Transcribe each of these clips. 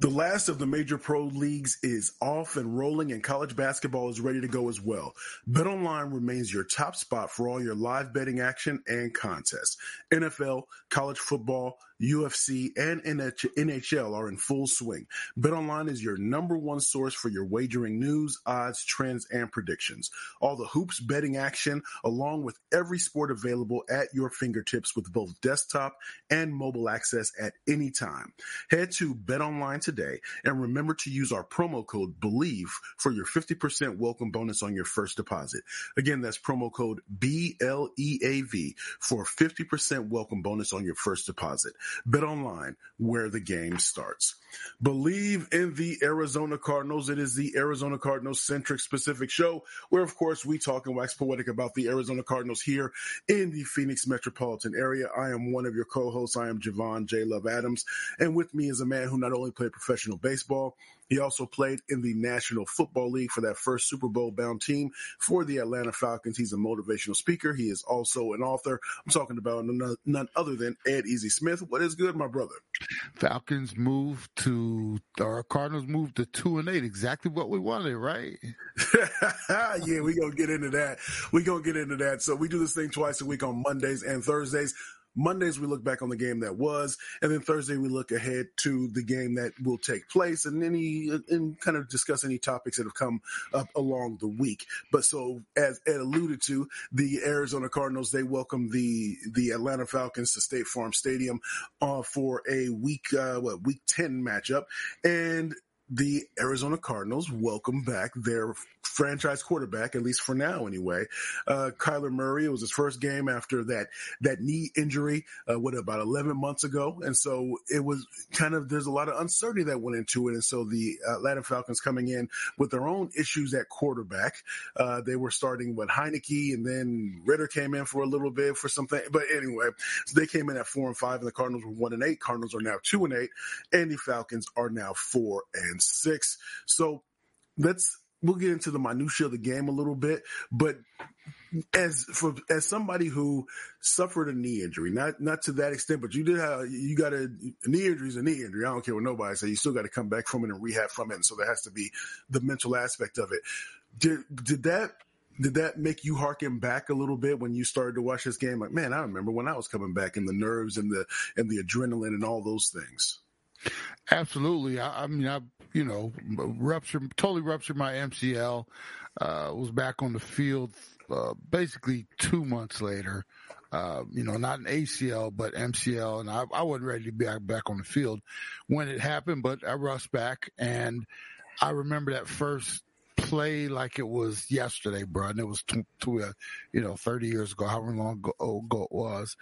The last of the major pro leagues is off and rolling and college basketball is ready to go as well. BetOnline remains your top spot for all your live betting action and contests. NFL, college football, UFC, and NHL are in full swing. BetOnline is your number one source for your wagering news, odds, trends, and predictions. All the hoops betting action, along with every sport available at your fingertips with both desktop and mobile access at any time. Head to BetOnline today and remember to use our promo code BLEAV for your 50% welcome bonus on your first deposit. Again, that's promo code BLEAV for 50% welcome bonus on your first deposit. Bet online where the game starts. Bleav in the Arizona Cardinals. It is the Arizona Cardinals centric specific show where, of course, we talk and wax poetic about the Arizona Cardinals here in the Phoenix metropolitan area. I am one of your co-hosts. I am Javon J. Love Adams. And with me is a man who not only played professional baseball, he also played in the National Football League for that first Super Bowl bound team for the Atlanta Falcons. He's a motivational speaker. He is also an author. I'm talking about none, other than Ed Easy Smith. What is good, my brother? Falcons moved to, or Cardinals moved to two and eight. Exactly what we wanted, right? yeah, we gonna get into that. We gonna get into that. So we do this thing twice a week on Mondays and Thursdays. Mondays, we look back on the game that was, and then Thursday, we look ahead to the game that will take place and any, and kind of discuss any topics that have come up along the week. But so, as Ed alluded to, the Arizona Cardinals, they welcome the, the Atlanta Falcons to State Farm Stadium, uh, for a week, uh, what, week 10 matchup. And the Arizona Cardinals welcome back their franchise quarterback, at least for now anyway. Uh, Kyler Murray, it was his first game after that, that knee injury, uh, what about 11 months ago. And so it was kind of, there's a lot of uncertainty that went into it. And so the Atlanta Falcons coming in with their own issues at quarterback. Uh, they were starting with Heinicke and then Ridder came in for a little bit for something. But anyway, so they came in at four and five and the Cardinals were one and eight. Cardinals are now two and eight and the Falcons are now four and six. So let's we'll get into the minutia of the game a little bit, but as for as somebody who suffered a knee injury, not not to that extent, but you did have you got a, knee injury is a knee injury. I don't care what nobody says. You still got to come back from it and rehab from it, and so there has to be the mental aspect of it. Did did that did that make you harken back a little bit when you started to watch this game? Like, man, I remember when I was coming back and the nerves and the and the adrenaline and all those things. Absolutely. I, I mean, I you know ruptured totally ruptured my MCL. Uh, was back on the field uh, basically two months later. Uh, you know, not an ACL, but MCL, and I, I wasn't ready to be back on the field when it happened, but I rushed back, and I remember that first play like it was yesterday, bro. And it was, to, to, uh, you know, 30 years ago, however long ago, ago it was.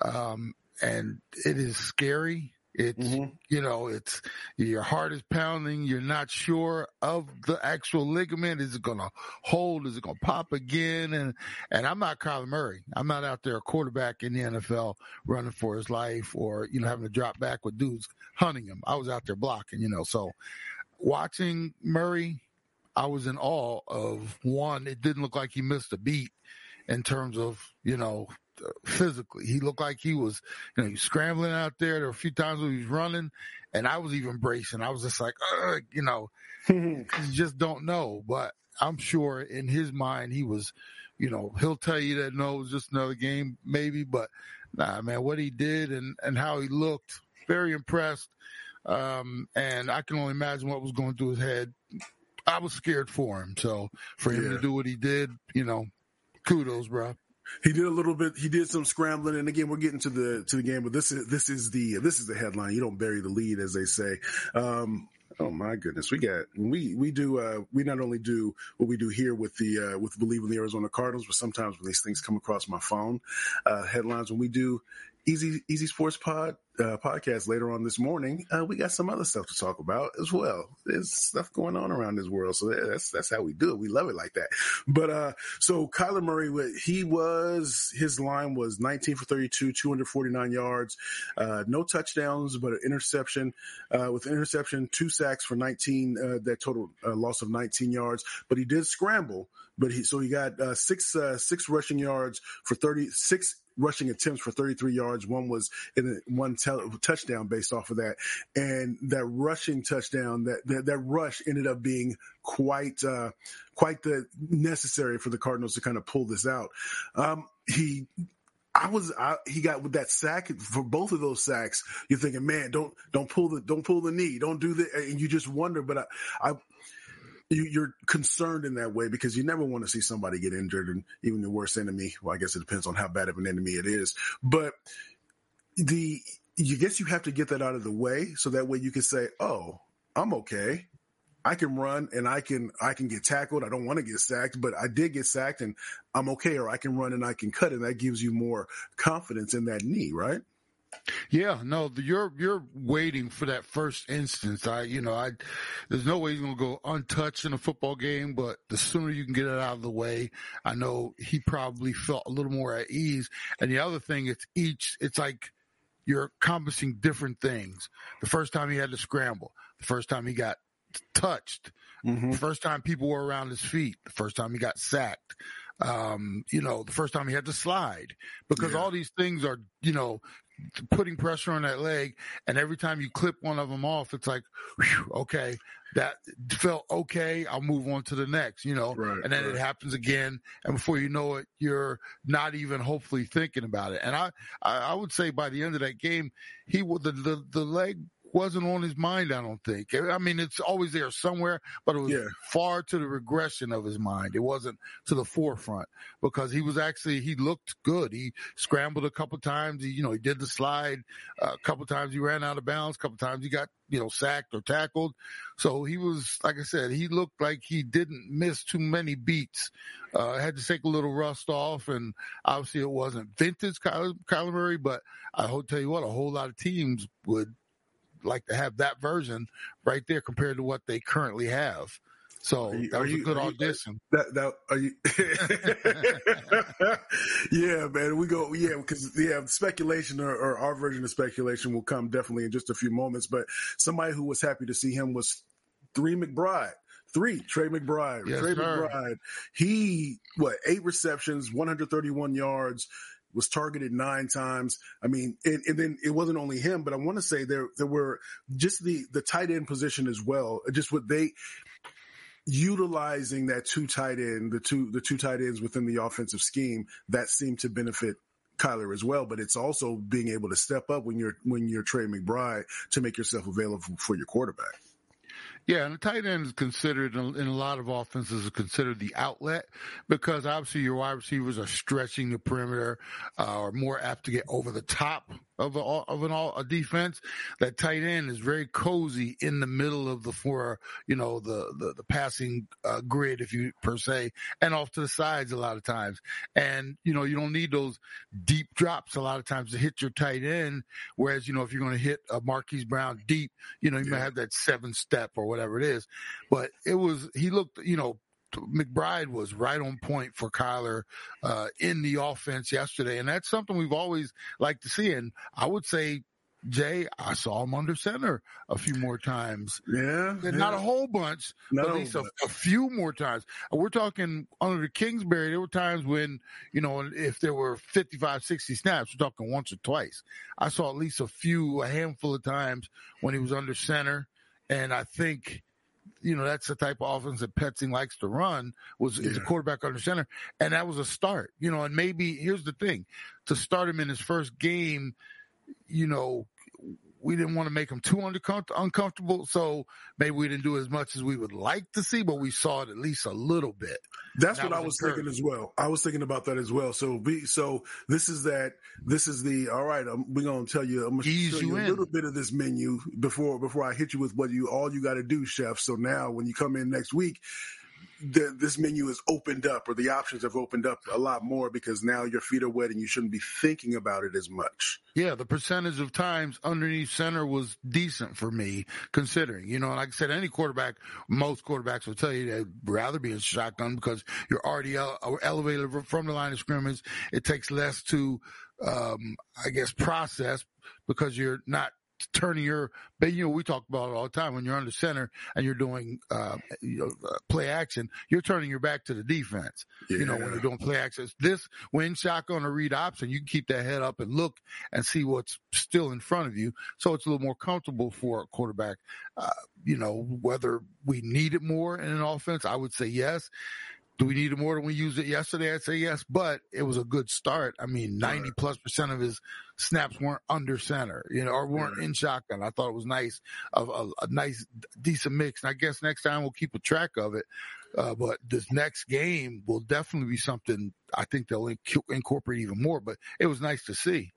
Um, and it is scary. It's, mm-hmm. you know, it's your heart is pounding. You're not sure of the actual ligament. Is it going to hold? Is it going to pop again? And, and I'm not Kyler Murray. I'm not out there a quarterback in the NFL running for his life or, you know, having to drop back with dudes hunting him. I was out there blocking, you know, so watching Murray, I was in awe of one. It didn't look like he missed a beat in terms of, you know, physically. He looked like he was, you know, he was scrambling out there. There were a few times where he was running, and I was even bracing. I was just like, you know, you just don't know. But I'm sure in his mind, he was, you know, he'll tell you that no, it was just another game, maybe. But nah, man, what he did and and how he looked, very impressed. Um, and I can only imagine what was going through his head. I was scared for him. So for him yeah. to do what he did, you know, kudos, bro. He did a little bit. He did some scrambling, and again, we're getting to the to the game. But this is this is the this is the headline. You don't bury the lead, as they say. Um, Oh my goodness, we got we we do uh, we not only do what we do here with the uh, with Bleav in the Arizona Cardinals, but sometimes when these things come across my phone, uh, headlines when we do Easy Easy Sports Pod uh, podcast later on this morning, uh, we got some other stuff to talk about as well. There's stuff going on around this world, so that's that's how we do it. We love it like that. But uh, so Kyler Murray, he was his line was 19 for 32, 249 yards, uh, no touchdowns, but an interception. Uh, with an interception, two sacks for 19, uh, that total loss of 19 yards. But he did scramble. But he so he got six six rushing yards for 36 rushing attempts for 33 yards. One was in a, one t- touchdown based off of that. And that rushing touchdown, that, that, that rush ended up being quite, uh, quite the necessary for the Cardinals to kind of pull this out. Um, he, I was, I, he got with that sack for both of those sacks. You're thinking, man, don't, don't pull the, don't pull the knee, don't do that. And you just wonder, but I, I you, are concerned in that way because you never want to see somebody get injured and even the worst enemy. Well, I guess it depends on how bad of an enemy it is, but the, you guess you have to get that out of the way so that way you can say, Oh, I'm okay. I can run and I can, I can get tackled. I don't want to get sacked, but I did get sacked and I'm okay. Or I can run and I can cut and that gives you more confidence in that knee, right? Yeah, no, you're you're waiting for that first instance. I, you know, I there's no way he's going to go untouched in a football game, but the sooner you can get it out of the way, I know he probably felt a little more at ease. And the other thing, it's each, it's like you're accomplishing different things. The first time he had to scramble, the first time he got touched, mm-hmm. the first time people were around his feet, the first time he got sacked um, you know, the first time he had to slide because yeah. all these things are, you know, putting pressure on that leg. And every time you clip one of them off, it's like, whew, okay, that felt okay. I'll move on to the next, you know, right, and then right. it happens again. And before you know it, you're not even hopefully thinking about it. And I, I would say by the end of that game, he the, the, the leg wasn't on his mind, I don't think. I mean, it's always there somewhere, but it was yeah. far to the regression of his mind. It wasn't to the forefront because he was actually, he looked good. He scrambled a couple times. He, you know, he did the slide uh, a couple times. He ran out of bounds. A couple times he got, you know, sacked or tackled. So he was, like I said, he looked like he didn't miss too many beats. Uh, had to take a little rust off and obviously it wasn't vintage Kyler, Kyler Murray, but I'll tell you what, a whole lot of teams would like to have that version right there compared to what they currently have. So you, that was you, a good audition. You, that that are you? yeah, man. We go yeah because yeah speculation or, or, our version of speculation will come definitely in just a few moments. But somebody who was happy to see him was three McBride. Three Trey McBride. Yes, Trey sir. McBride. He what eight receptions, 131 yards, was targeted nine times. I mean, and, and then it wasn't only him, but I want to say there there were just the the tight end position as well. Just what they utilizing that two tight end, the two the two tight ends within the offensive scheme that seemed to benefit Kyler as well, but it's also being able to step up when you're when you're Trey McBride to make yourself available for your quarterback. Yeah, and the tight end is considered in a lot of offenses is considered the outlet because obviously your wide receivers are stretching the perimeter, uh, are more apt to get over the top of a, of an all, a defense. That tight end is very cozy in the middle of the four, you know, the the, the passing uh, grid, if you per se, and off to the sides a lot of times. And you know, you don't need those deep drops a lot of times to hit your tight end. Whereas you know, if you're going to hit a Marquise Brown deep, you know, you yeah. might have that seven step or whatever it is. But it was he looked, you know, McBride was right on point for Kyler uh, in the offense yesterday, and that's something we've always liked to see. And I would say, Jay, I saw him under center a few more times. Yeah, yeah. not a whole bunch, but at least a, a, few more times. We're talking under the Kingsbury. There were times when you know if there were 55, 60 snaps, we're talking once or twice. I saw at least a few, a handful of times when he was under center, and I think you know, that's the type of offense that Petzing likes to run was yeah. is a quarterback under center. And that was a start, you know, and maybe here's the thing to start him in his first game, you know, we didn't want to make them too uncomfortable. So maybe we didn't do as much as we would like to see, but we saw it at least a little bit. That's that what was I was thinking as well. I was thinking about that as well. So we, so this is that, this is the, all right, I'm, we're going to tell you, I'm going to show you, you a little bit of this menu before, before I hit you with what you, all you got to do, chef. So now when you come in next week, the, this menu is opened up or the options have opened up a lot more because now your feet are wet and you shouldn't be thinking about it as much. Yeah, the percentage of times underneath center was decent for me considering, you know, like I said, any quarterback, most quarterbacks will tell you they'd rather be in shotgun because you're already elevated from the line of scrimmage. It takes less to, um, I guess, process because you're not turning your, but you know, we talk about it all the time. When you're under center and you're doing, uh, you know, uh, play action, you're turning your back to the defense. Yeah. You know, when you're doing play action, this when shotgun or read option, you can keep that head up and look and see what's still in front of you. So it's a little more comfortable for a quarterback. Uh, you know, whether we need it more in an offense, I would say yes. Do we need it more than we used it yesterday? I'd say yes, but it was a good start. I mean, 90 plus percent of his snaps weren't under center, you know, or weren't in shotgun. I thought it was nice, a, a, a nice, decent mix. And I guess next time we'll keep a track of it. Uh, but this next game will definitely be something I think they'll inc- incorporate even more, but it was nice to see.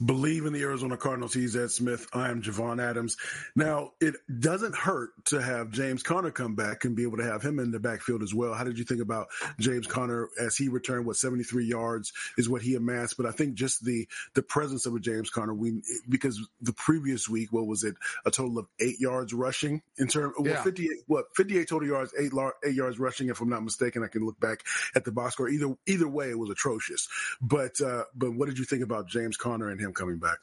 Bleav in the Arizona Cardinals. He's Ed Smith. I am Javon Adams. Now, it doesn't hurt to have James Conner come back and be able to have him in the backfield as well. How did you think about James Conner as he returned? What 73 yards is what he amassed, but I think just the the presence of a James Conner, we because the previous week, what was it? A total of eight yards rushing in terms. Yeah. Well, 58 what 58 total yards, eight eight yards rushing. If I'm not mistaken, I can look back at the box score. Either either way, it was atrocious. But uh, but what did you think about James Conner? Conner and him coming back.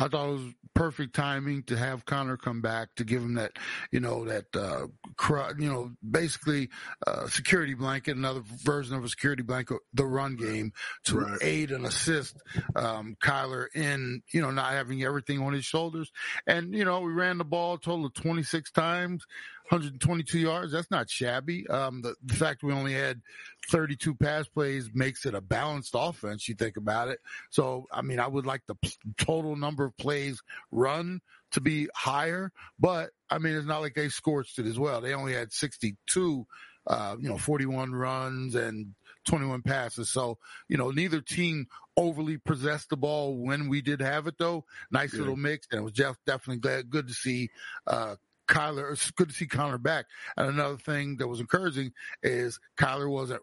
I thought it was perfect timing to have Conner come back to give him that, you know, that, uh, cr- you know, basically, uh, security blanket, another version of a security blanket, the run game to right. aid and assist, um, Kyler in, you know, not having everything on his shoulders. And, you know, we ran the ball a total of 26 times. 122 yards. That's not shabby. Um, the, the, fact we only had 32 pass plays makes it a balanced offense. You think about it. So, I mean, I would like the p- total number of plays run to be higher, but I mean, it's not like they scorched it as well. They only had 62, uh, you know, 41 runs and 21 passes. So, you know, neither team overly possessed the ball when we did have it though. Nice yeah. little mix. And it was just definitely glad, good to see, uh, Kyler, it's good to see Conner back. And another thing that was encouraging is Kyler wasn't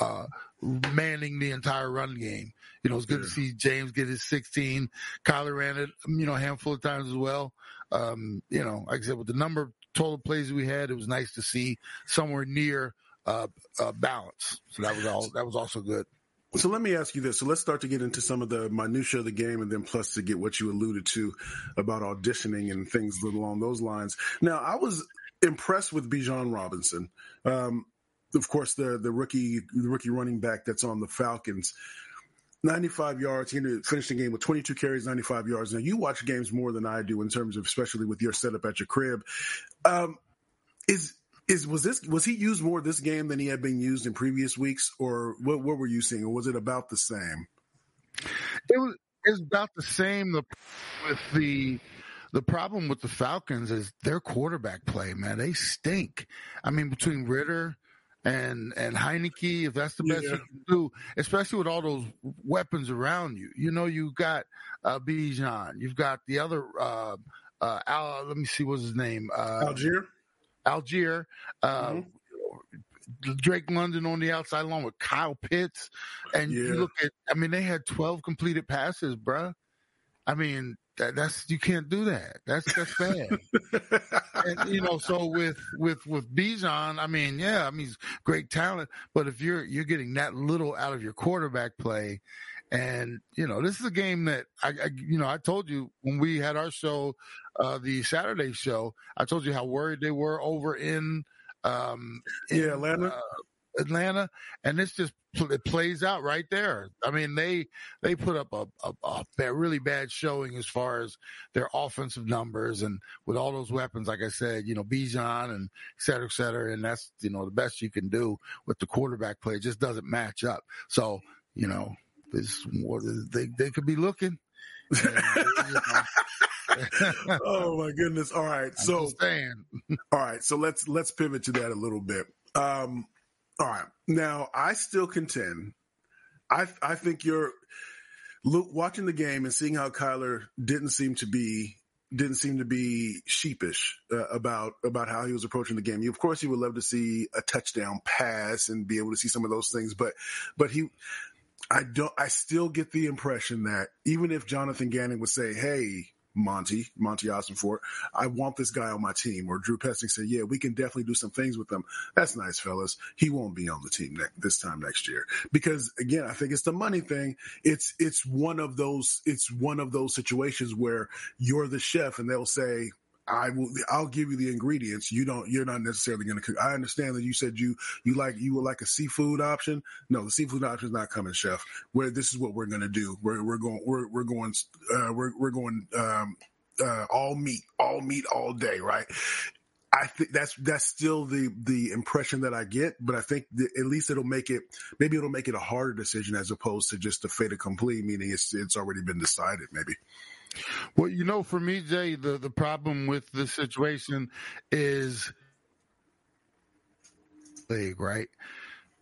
uh, manning the entire run game. You know, it's good yeah. to see James get his 16. Kyler ran it, you know, a handful of times as well. Um, you know, like I said, with the number of total plays we had, it was nice to see somewhere near uh, uh, balance. So that was all. That was also good. So let me ask you this. So let's start to get into some of the minutia of the game and then plus to get what you alluded to about auditioning and things along those lines. Now, I was impressed with Bijan Robinson. Um, of course, the, the rookie, the rookie running back that's on the Falcons. 95 yards. He finished the game with 22 carries, 95 yards. Now you watch games more than I do in terms of, especially with your setup at your crib. Um, is is was this was he used more this game than he had been used in previous weeks, or what? What were you seeing, or was it about the same? It was. It's about the same. The with the the problem with the Falcons is their quarterback play. Man, they stink. I mean, between Ridder and and Heinicke, if that's the best yeah. you can do, especially with all those weapons around you. You know, you got uh, Bijan, you've got the other. Uh, uh, Al, let me see, what's his name? Uh, Allgeier. Allgeier, uh, mm-hmm. Drake London on the outside along with Kyle Pitts. And yeah. you look at, I mean, they had 12 completed passes, bruh. I mean, that, that's, you can't do that. That's, that's bad. and, you know, so with, with, with Bijan, I mean, yeah, I mean, he's great talent, but if you're, you're getting that little out of your quarterback play, and you know, this is a game that I, I, you know, I told you when we had our show, uh, the Saturday show, I told you how worried they were over in, um, in, yeah, Atlanta. Uh, Atlanta, and this just it plays out right there. I mean, they they put up a, a, a, really bad showing as far as their offensive numbers, and with all those weapons, like I said, you know, Bijan and et cetera, et cetera, and that's you know the best you can do with the quarterback play. It just doesn't match up. So you know, this they they could be looking. And, you know, oh my goodness! All right, so all right, so let's let's pivot to that a little bit. Um, all right, now I still contend. I I think you're look watching the game and seeing how Kyler didn't seem to be didn't seem to be sheepish uh, about about how he was approaching the game. You, of course, you would love to see a touchdown pass and be able to see some of those things, but but he, I don't. I still get the impression that even if Jonathan Gannon would say, "Hey, Monti, Monti Ossenfort, I want this guy on my team. Or Drew Petzing said, yeah, we can definitely do some things with him. That's nice, fellas. He won't be on the team ne- this time next year. Because again, I think it's the money thing. It's, it's one of those, it's one of those situations where you're the chef and they'll say, I will. I'll give you the ingredients. You don't. You're not necessarily going to cook. I understand that you said you you like you would like a seafood option. No, the seafood option is not coming, chef. Where this is what we're going to do. We're we're going we're we're going uh, we're we're going um, uh, all meat, all meat, all day. Right. I think that's that's still the the impression that I get, but I think at least it'll make it maybe it'll make it a harder decision as opposed to just a fait accompli, meaning it's it's already been decided. Maybe. Well, you know, for me, Jay, the, the problem with the situation is league, right?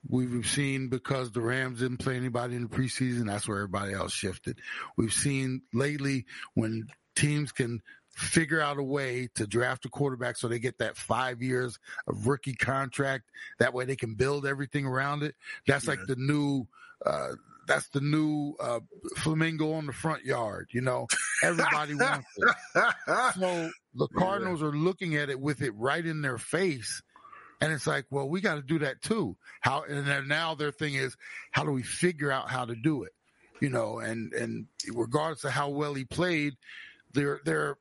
We've seen because the Rams didn't play anybody in the preseason, that's where everybody else shifted. We've seen lately when teams can figure out a way to draft a quarterback so they get that five years of rookie contract. That way they can build everything around it. That's yeah. like the new, uh, that's the new uh, flamingo on the front yard. You know, everybody wants it. So the Cardinals are looking at it with it right in their face. And it's like, well, we got to do that too. How, and now their thing is, how do we figure out how to do it? You know, and, and regardless of how well he played, they're, they're,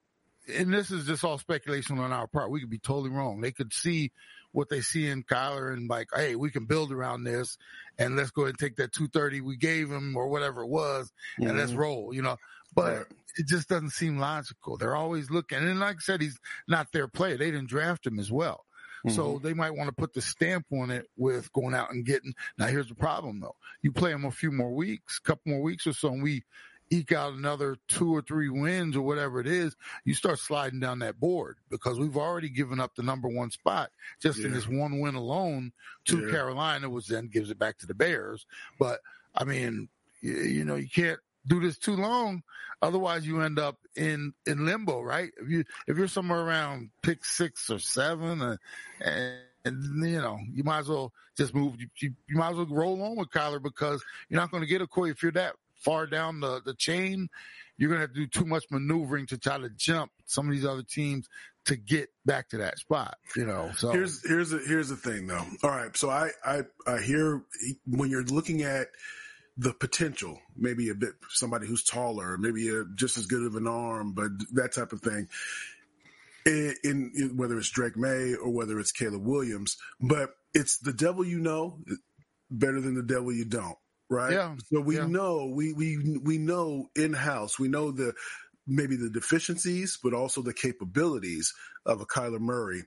and this is just all speculation on our part. We could be totally wrong. They could see what they see in Kyler and like, hey, we can build around this and let's go ahead and take that 230 we gave him or whatever it was and mm-hmm. let's roll, you know. But right. it just doesn't seem logical. They're always looking. And like I said, he's not their player. They didn't draft him as well. Mm-hmm. So they might want to put the stamp on it with going out and getting. Now here's the problem though. You play him a few more weeks, a couple more weeks or so, and we eke out another two or three wins or whatever it is, you start sliding down that board because we've already given up the number one spot just yeah. in this one win alone to yeah. Carolina, which then gives it back to the Bears. But I mean, you, you, know, you can't do this too long. Otherwise you end up in, in limbo, right? If you, if you're somewhere around pick six or seven uh, and, and you know, you might as well just move. You, you, you, might as well roll on with Kyler because you're not going to get a Corey if you're that far down the, the chain, you're going to have to do too much maneuvering to try to jump some of these other teams to get back to that spot, you know. So here's here's here's the thing though. All right, so I I I hear when you're looking at the potential, maybe a bit somebody who's taller, maybe a, just as good of an arm, but that type of thing. In, in, in whether it's Drake Maye or whether it's Caleb Williams, but it's the devil you know better than the devil you don't right? Yeah. So we yeah. know we we we know in house. We know the maybe the deficiencies, but also the capabilities of a Kyler Murray.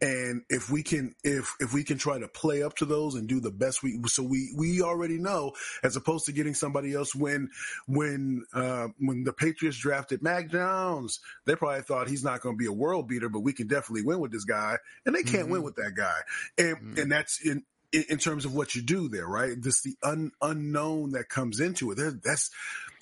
And if we can, if if we can try to play up to those and do the best we, so we we already know, as opposed to getting somebody else when when uh, when the Patriots drafted Mac Jones, they probably thought he's not going to be a world beater, but we can definitely win with this guy, and they can't mm-hmm. win with that guy, and mm-hmm. and that's in in, in, terms of what you do there, right? Just the un, unknown that comes into it. There, that's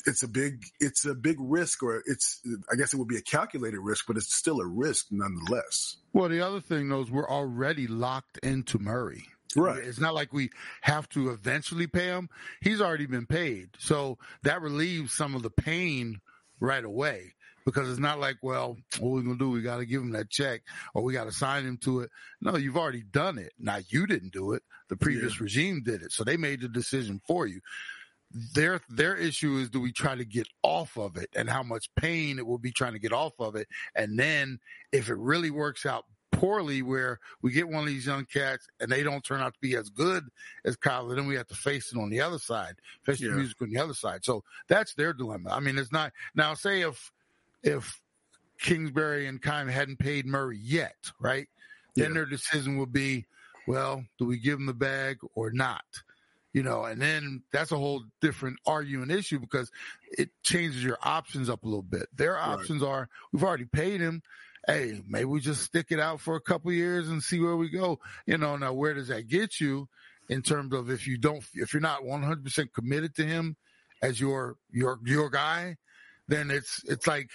it's a big it's a big risk, or it's I guess it would be a calculated risk, but it's still a risk nonetheless. Well, the other thing though is we're already locked into Murray. Right. It's not like we have to eventually pay him. He's already been paid. So that relieves some of the pain right away because it's not like, well, what are we gonna do? We got to give him that check or we got to sign him to it. No, you've already done it. Now you didn't do it. The previous yeah. regime did it. So they made the decision for you. Their, their issue is do we try to get off of it and how much pain it will be trying to get off of it. And then if it really works out poorly where we get one of these young cats and they don't turn out to be as good as Kyler, then we have to face it on the other side, face yeah. the music on the other side. So that's their dilemma. I mean, it's not now say if if Kingsbury and Keim hadn't paid Murray yet, right? Then yeah. their decision would be, well, do we give him the bag or not? you know, and then that's a whole different argument issue because it changes your options up a little bit. Their Right. options are we've already paid him. Hey, maybe we just stick it out for a couple years and see where we go. You know, now where does that get you in terms of if you don't, if you're not 100% committed to him as your, your, your guy, then it's, it's like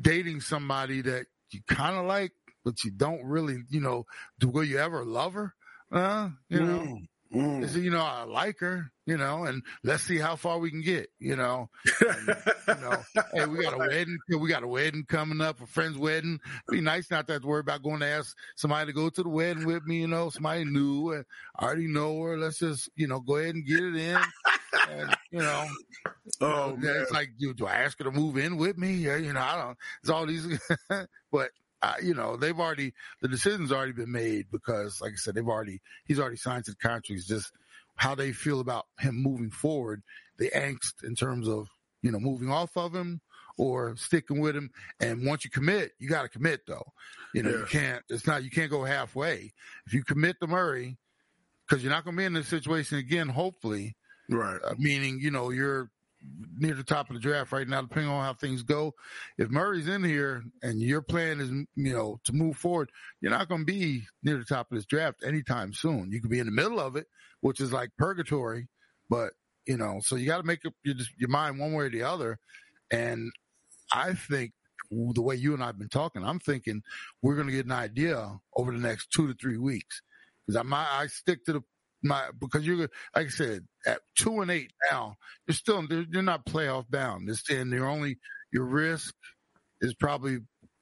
dating somebody that you kind of like, but you don't really, you know, do, will you ever love her? Uh, you know, Mm, mm. you know, I like her, you know, and let's see how far we can get, you know. And, you know, hey, we got a wedding, we got a wedding coming up, a friend's wedding. Be nice not to have to worry about going to ask somebody to go to the wedding with me, you know, somebody new and I already know her. Let's just, you know, go ahead and get it in. And, you know, oh yeah, it's like, do, do I ask her to move in with me? Yeah, you know, I don't. It's all these, but uh, you know, they've already the decision's already been made because, like I said, they've already he's already signed to the contract. It's just how they feel about him moving forward, the angst in terms of you know moving off of him or sticking with him. And once you commit, you got to commit though. You know, you can't. It's not. You can't go halfway. If you commit to Murray, because you're not going to be in this situation again. Hopefully, right, uh, meaning you know you're near the top of the draft right now, depending on how things go. If Murray's in here and your plan is you know to move forward, you're not going to be near the top of this draft anytime soon. You could be in the middle of it, which is like purgatory, but you know, so you got to make up your your mind one way or the other. And I think the way you and I've been talking, I'm thinking we're going to get an idea over the next two to three weeks because I I stick to the my because you're like I said at two and eight now you're still you're not playoff bound. It's and you're only your risk is probably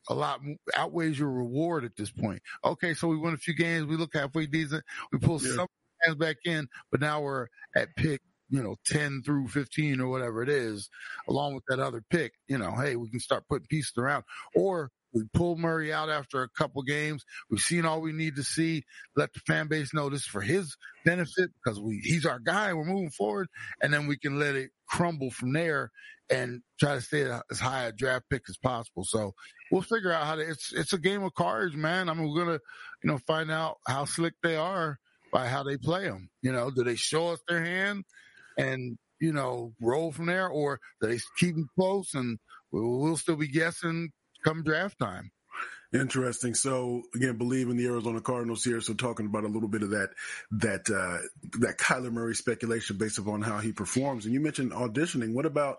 a lot outweighs your reward at this point. Okay, so we win a few games, we look halfway decent, we pull Yeah. some fans back in, but now we're at pick you know 10 through 15 or whatever it is along with that other pick you know hey we can start putting pieces around or we pull Murray out after a couple games. We've seen all we need to see. Let the fan base know this is for his benefit because we he's our guy. We're moving forward, and then we can let it crumble from there and try to stay as high a draft pick as possible. So we'll figure out how to. It's it's a game of cards, man. I mean, we're gonna you know find out how slick they are by how they play them. You know, do they show us their hand and you know roll from there, or do they keep them close and we'll still be guessing come draft time. Interesting. So again, Bleav in the Arizona Cardinals here. So talking about a little bit of that, that, uh, that Kyler Murray speculation based upon how he performs. And you mentioned auditioning. What about,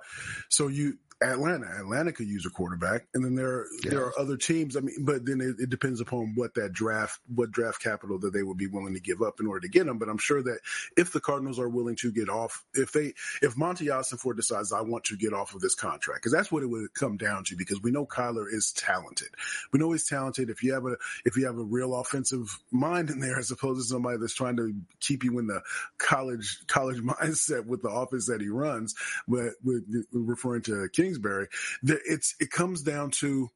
so you, Atlanta, Atlanta could use a quarterback and then there, Yes. there are other teams. I mean, but then it, it depends upon what that draft, what draft capital that they would be willing to give up in order to get him. But I'm sure that if the Cardinals are willing to get off, if they, if Monti Ossenfort decides I want to get off of this contract, because that's what it would come down to, because we know Kyler is talented. We know he's talented. If you have a if you have a real offensive mind in there, as opposed to somebody that's trying to keep you in the college college mindset with the offense that he runs, but with referring to Kingsbury, it's it comes down to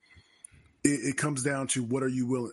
it comes down to what are you willing.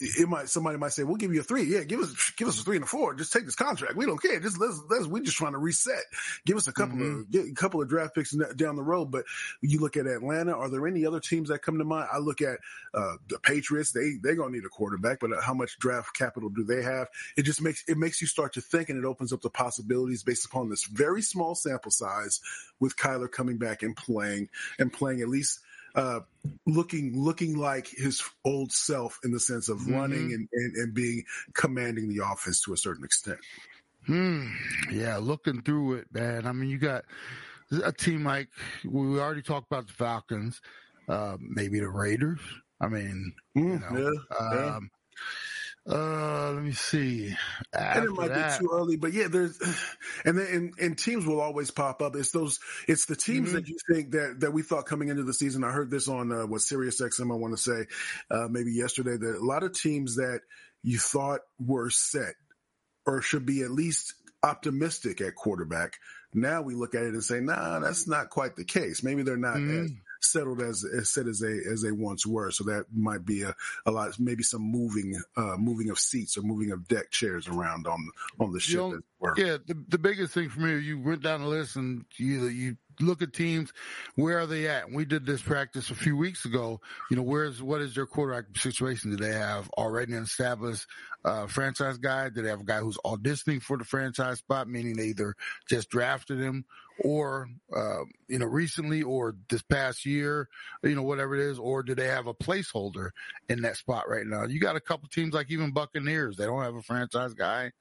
It might somebody might say, "We'll give you a three. Yeah, give us give us a three and a four. Just take this contract. We don't care. Just let's let's we're just trying to reset. Give us a couple of get a couple of draft picks down the road. But you look at Atlanta. Are there any other teams that come to mind? I look at uh, the Patriots. They they're gonna need a quarterback, but how much draft capital do they have? It just makes it makes you start to think, and it opens up the possibilities based upon this very small sample size with Kyler coming back and playing and playing at least uh, looking looking like his old self in the sense of running and, and, and being commanding the offense to a certain extent. Hmm. Yeah, looking through it, man. I mean, you got a team like we already talked about the Falcons, uh, maybe the Raiders. I mean, you Mm, know, yeah, yeah. Uh, let me see. and After it might that, be too early, but yeah, there's, and then and, and teams will always pop up. It's those, it's the teams Mhm. that you think that that we thought coming into the season. I heard this on uh, what Sirius XM. I want to say uh, maybe yesterday that a lot of teams that you thought were set or should be at least optimistic at quarterback. Now we look at it and say, nah, that's not quite the case. Maybe they're not Mhm. as settled as as set as they as they once were. So that might be a, a lot, maybe some moving uh moving of seats or moving of deck chairs around on on the ship. know, as were. yeah, the, the biggest thing for me, you went down the list and you you look at teams, where are they at? We did this practice a few weeks ago. You know, where's what is their quarterback situation? Do they have already an established uh, franchise guy? Do they have a guy who's auditioning for the franchise spot, meaning they either just drafted him or uh, you know recently or this past year, you know whatever it is, or do they have a placeholder in that spot right now? You got a couple teams like even Buccaneers, they don't have a franchise guy.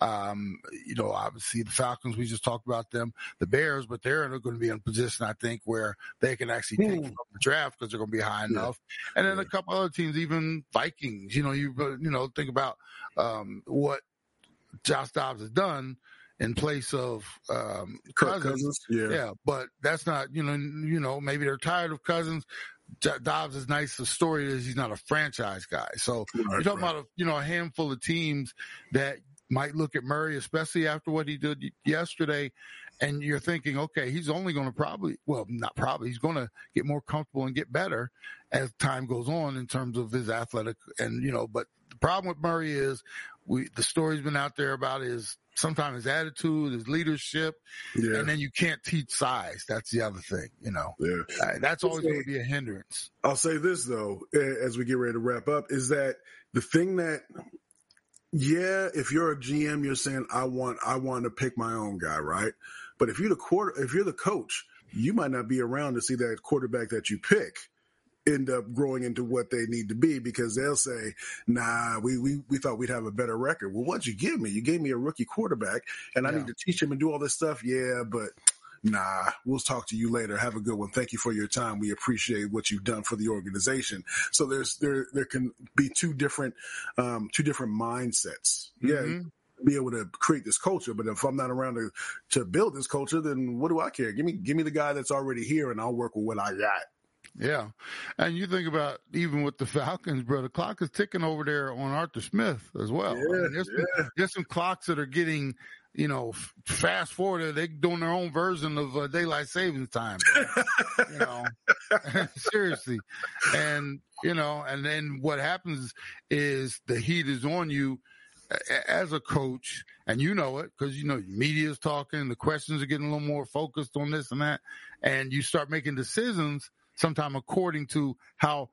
Um, you know, obviously the Falcons, we just talked about them, the Bears, but they're going to be in a position I think where they can actually take mm. from the draft because they're going to be high yeah. enough. And then yeah. a couple other teams, even Vikings. You know, you you know think about um, what Josh Dobbs has done in place of um, Cousins. Cousins. Yeah. yeah, but that's not you know you know maybe they're tired of Cousins. Dobbs is nice. The story is he's not a franchise guy. So right, you're talking right. about a, you know a handful of teams that might look at Murray, especially after what he did yesterday, and you're thinking, okay, he's only going to probably, well, not probably, he's going to get more comfortable and get better as time goes on in terms of his athletic and you know. But the problem with Murray is we the story's been out there about his sometimes his attitude, his leadership, yeah. and then you can't teach size. That's the other thing, you know. Yeah, that's always going to be a hindrance. I'll say this though, as we get ready to wrap up, is that the thing that, yeah, if you're a GM, you're saying I want I want to pick my own guy, right? But if you're the quarter, if you're the coach, you might not be around to see that quarterback that you pick end up growing into what they need to be because they'll say, nah, we, we, we thought we'd have a better record. Well, what'd you give me? You gave me a rookie quarterback and I need to teach him and do all this stuff. Yeah, but nah, we'll talk to you later. Have a good one. Thank you for your time. We appreciate what you've done for the organization. So there's, there, there can be two different, um, two different mindsets. Yeah. Mm-hmm be able to create this culture. But if I'm not around to to build this culture, then what do I care? Give me give me the guy that's already here, and I'll work with what I got. Yeah. And you think about even with the Falcons, bro, the clock is ticking over there on Arthur Smith as well. Yeah, I mean, there's, yeah. some, there's, some, clocks that are getting, you know, fast forward. They're doing their own version of uh, daylight savings time. you know, seriously. And, you know, and then what happens is the heat is on you as a coach, and you know it because you know media is talking, the questions are getting a little more focused on this and that, and you start making decisions – sometime according to how,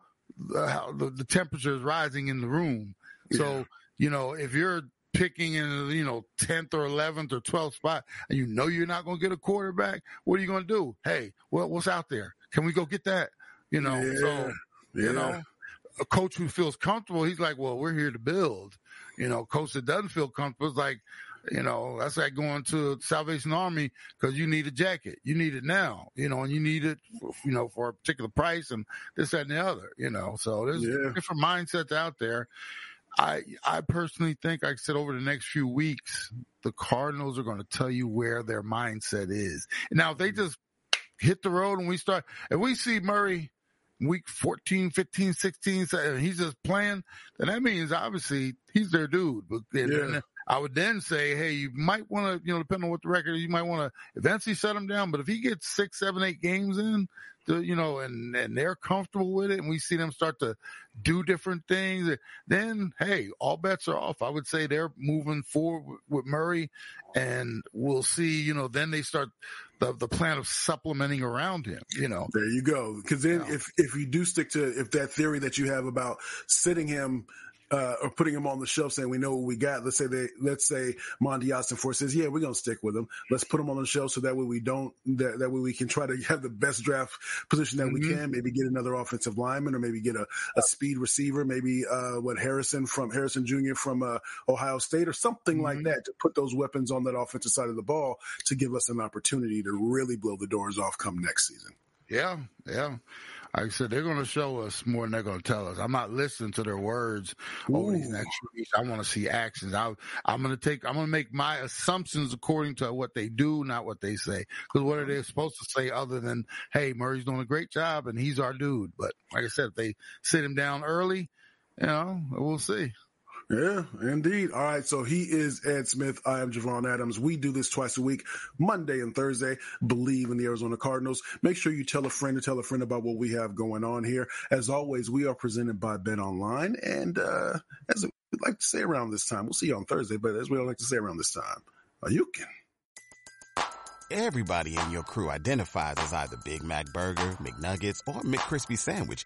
uh, how the, the, temperature is rising in the room. Yeah. So, you know, if you're picking in, you know, 10th or 11th or 12th spot and you know you're not going to get a quarterback, what are you going to do? Hey, well, what's out there? Can we go get that? You know, yeah. so, yeah. you know, a coach who feels comfortable, he's like, well, we're here to build. You know, coach that doesn't feel comfortable is like, you know, that's like going to Salvation Army because you need a jacket. You need it now, you know, and you need it, for, you know, for a particular price and this, that, and the other, you know. So there's yeah. different mindsets out there. I I personally think, like I said, over the next few weeks, the Cardinals are going to tell you where their mindset is. Now, if they mm-hmm. just hit the road and we start, if we see Murray week 14, 15, 16, and he's just playing, then that means obviously he's their dude. But yeah. I would then say, hey, you might want to, you know, depending on what the record you might want to eventually set him down. But if he gets six, seven, eight games in, to, you know, and, and they're comfortable with it and we see them start to do different things, then hey, all bets are off. I would say they're moving forward with Murray and we'll see, you know, then they start the, the plan of supplementing around him, you know. There you go. Cause then if, if you do stick to, if that theory that you have about sitting him uh, or putting him on the shelf saying we know what we got. Let's say they, let's say Monti Ossenfort says, yeah, we're going to stick with him. Let's put him on the shelf so that way we don't, that, that way we can try to have the best draft position that mm-hmm. we can. Maybe get another offensive lineman or maybe get a, a speed receiver, maybe, uh, what Harrison from Harrison Jr. from, uh, Ohio State or something mm-hmm. like that to put those weapons on that offensive side of the ball to give us an opportunity to really blow the doors off come next season. Yeah. Yeah like I said, they're going to show us more than they're going to tell us. I'm not listening to their words Ooh. over these next weeks. I want to see actions. I, I'm going to take, I'm going to make my assumptions according to what they do, not what they say. Because what are they supposed to say other than, hey, Murray's doing a great job and he's our dude. But like I said, if they sit him down early, you know, we'll see. Yeah, indeed. All right. So he is Ed Smith. I am Javon Adams. We do this twice a week, Monday and Thursday. Bleav in the Arizona Cardinals. Make sure you tell a friend to tell a friend about what we have going on here. As always, we are presented by Bet Online. And, uh, as we like to say around this time, we'll see you on Thursday, but as we like to say around this time, you can. Everybody in your crew identifies as either Big Mac Burger, McNuggets, or McCrispy Sandwich.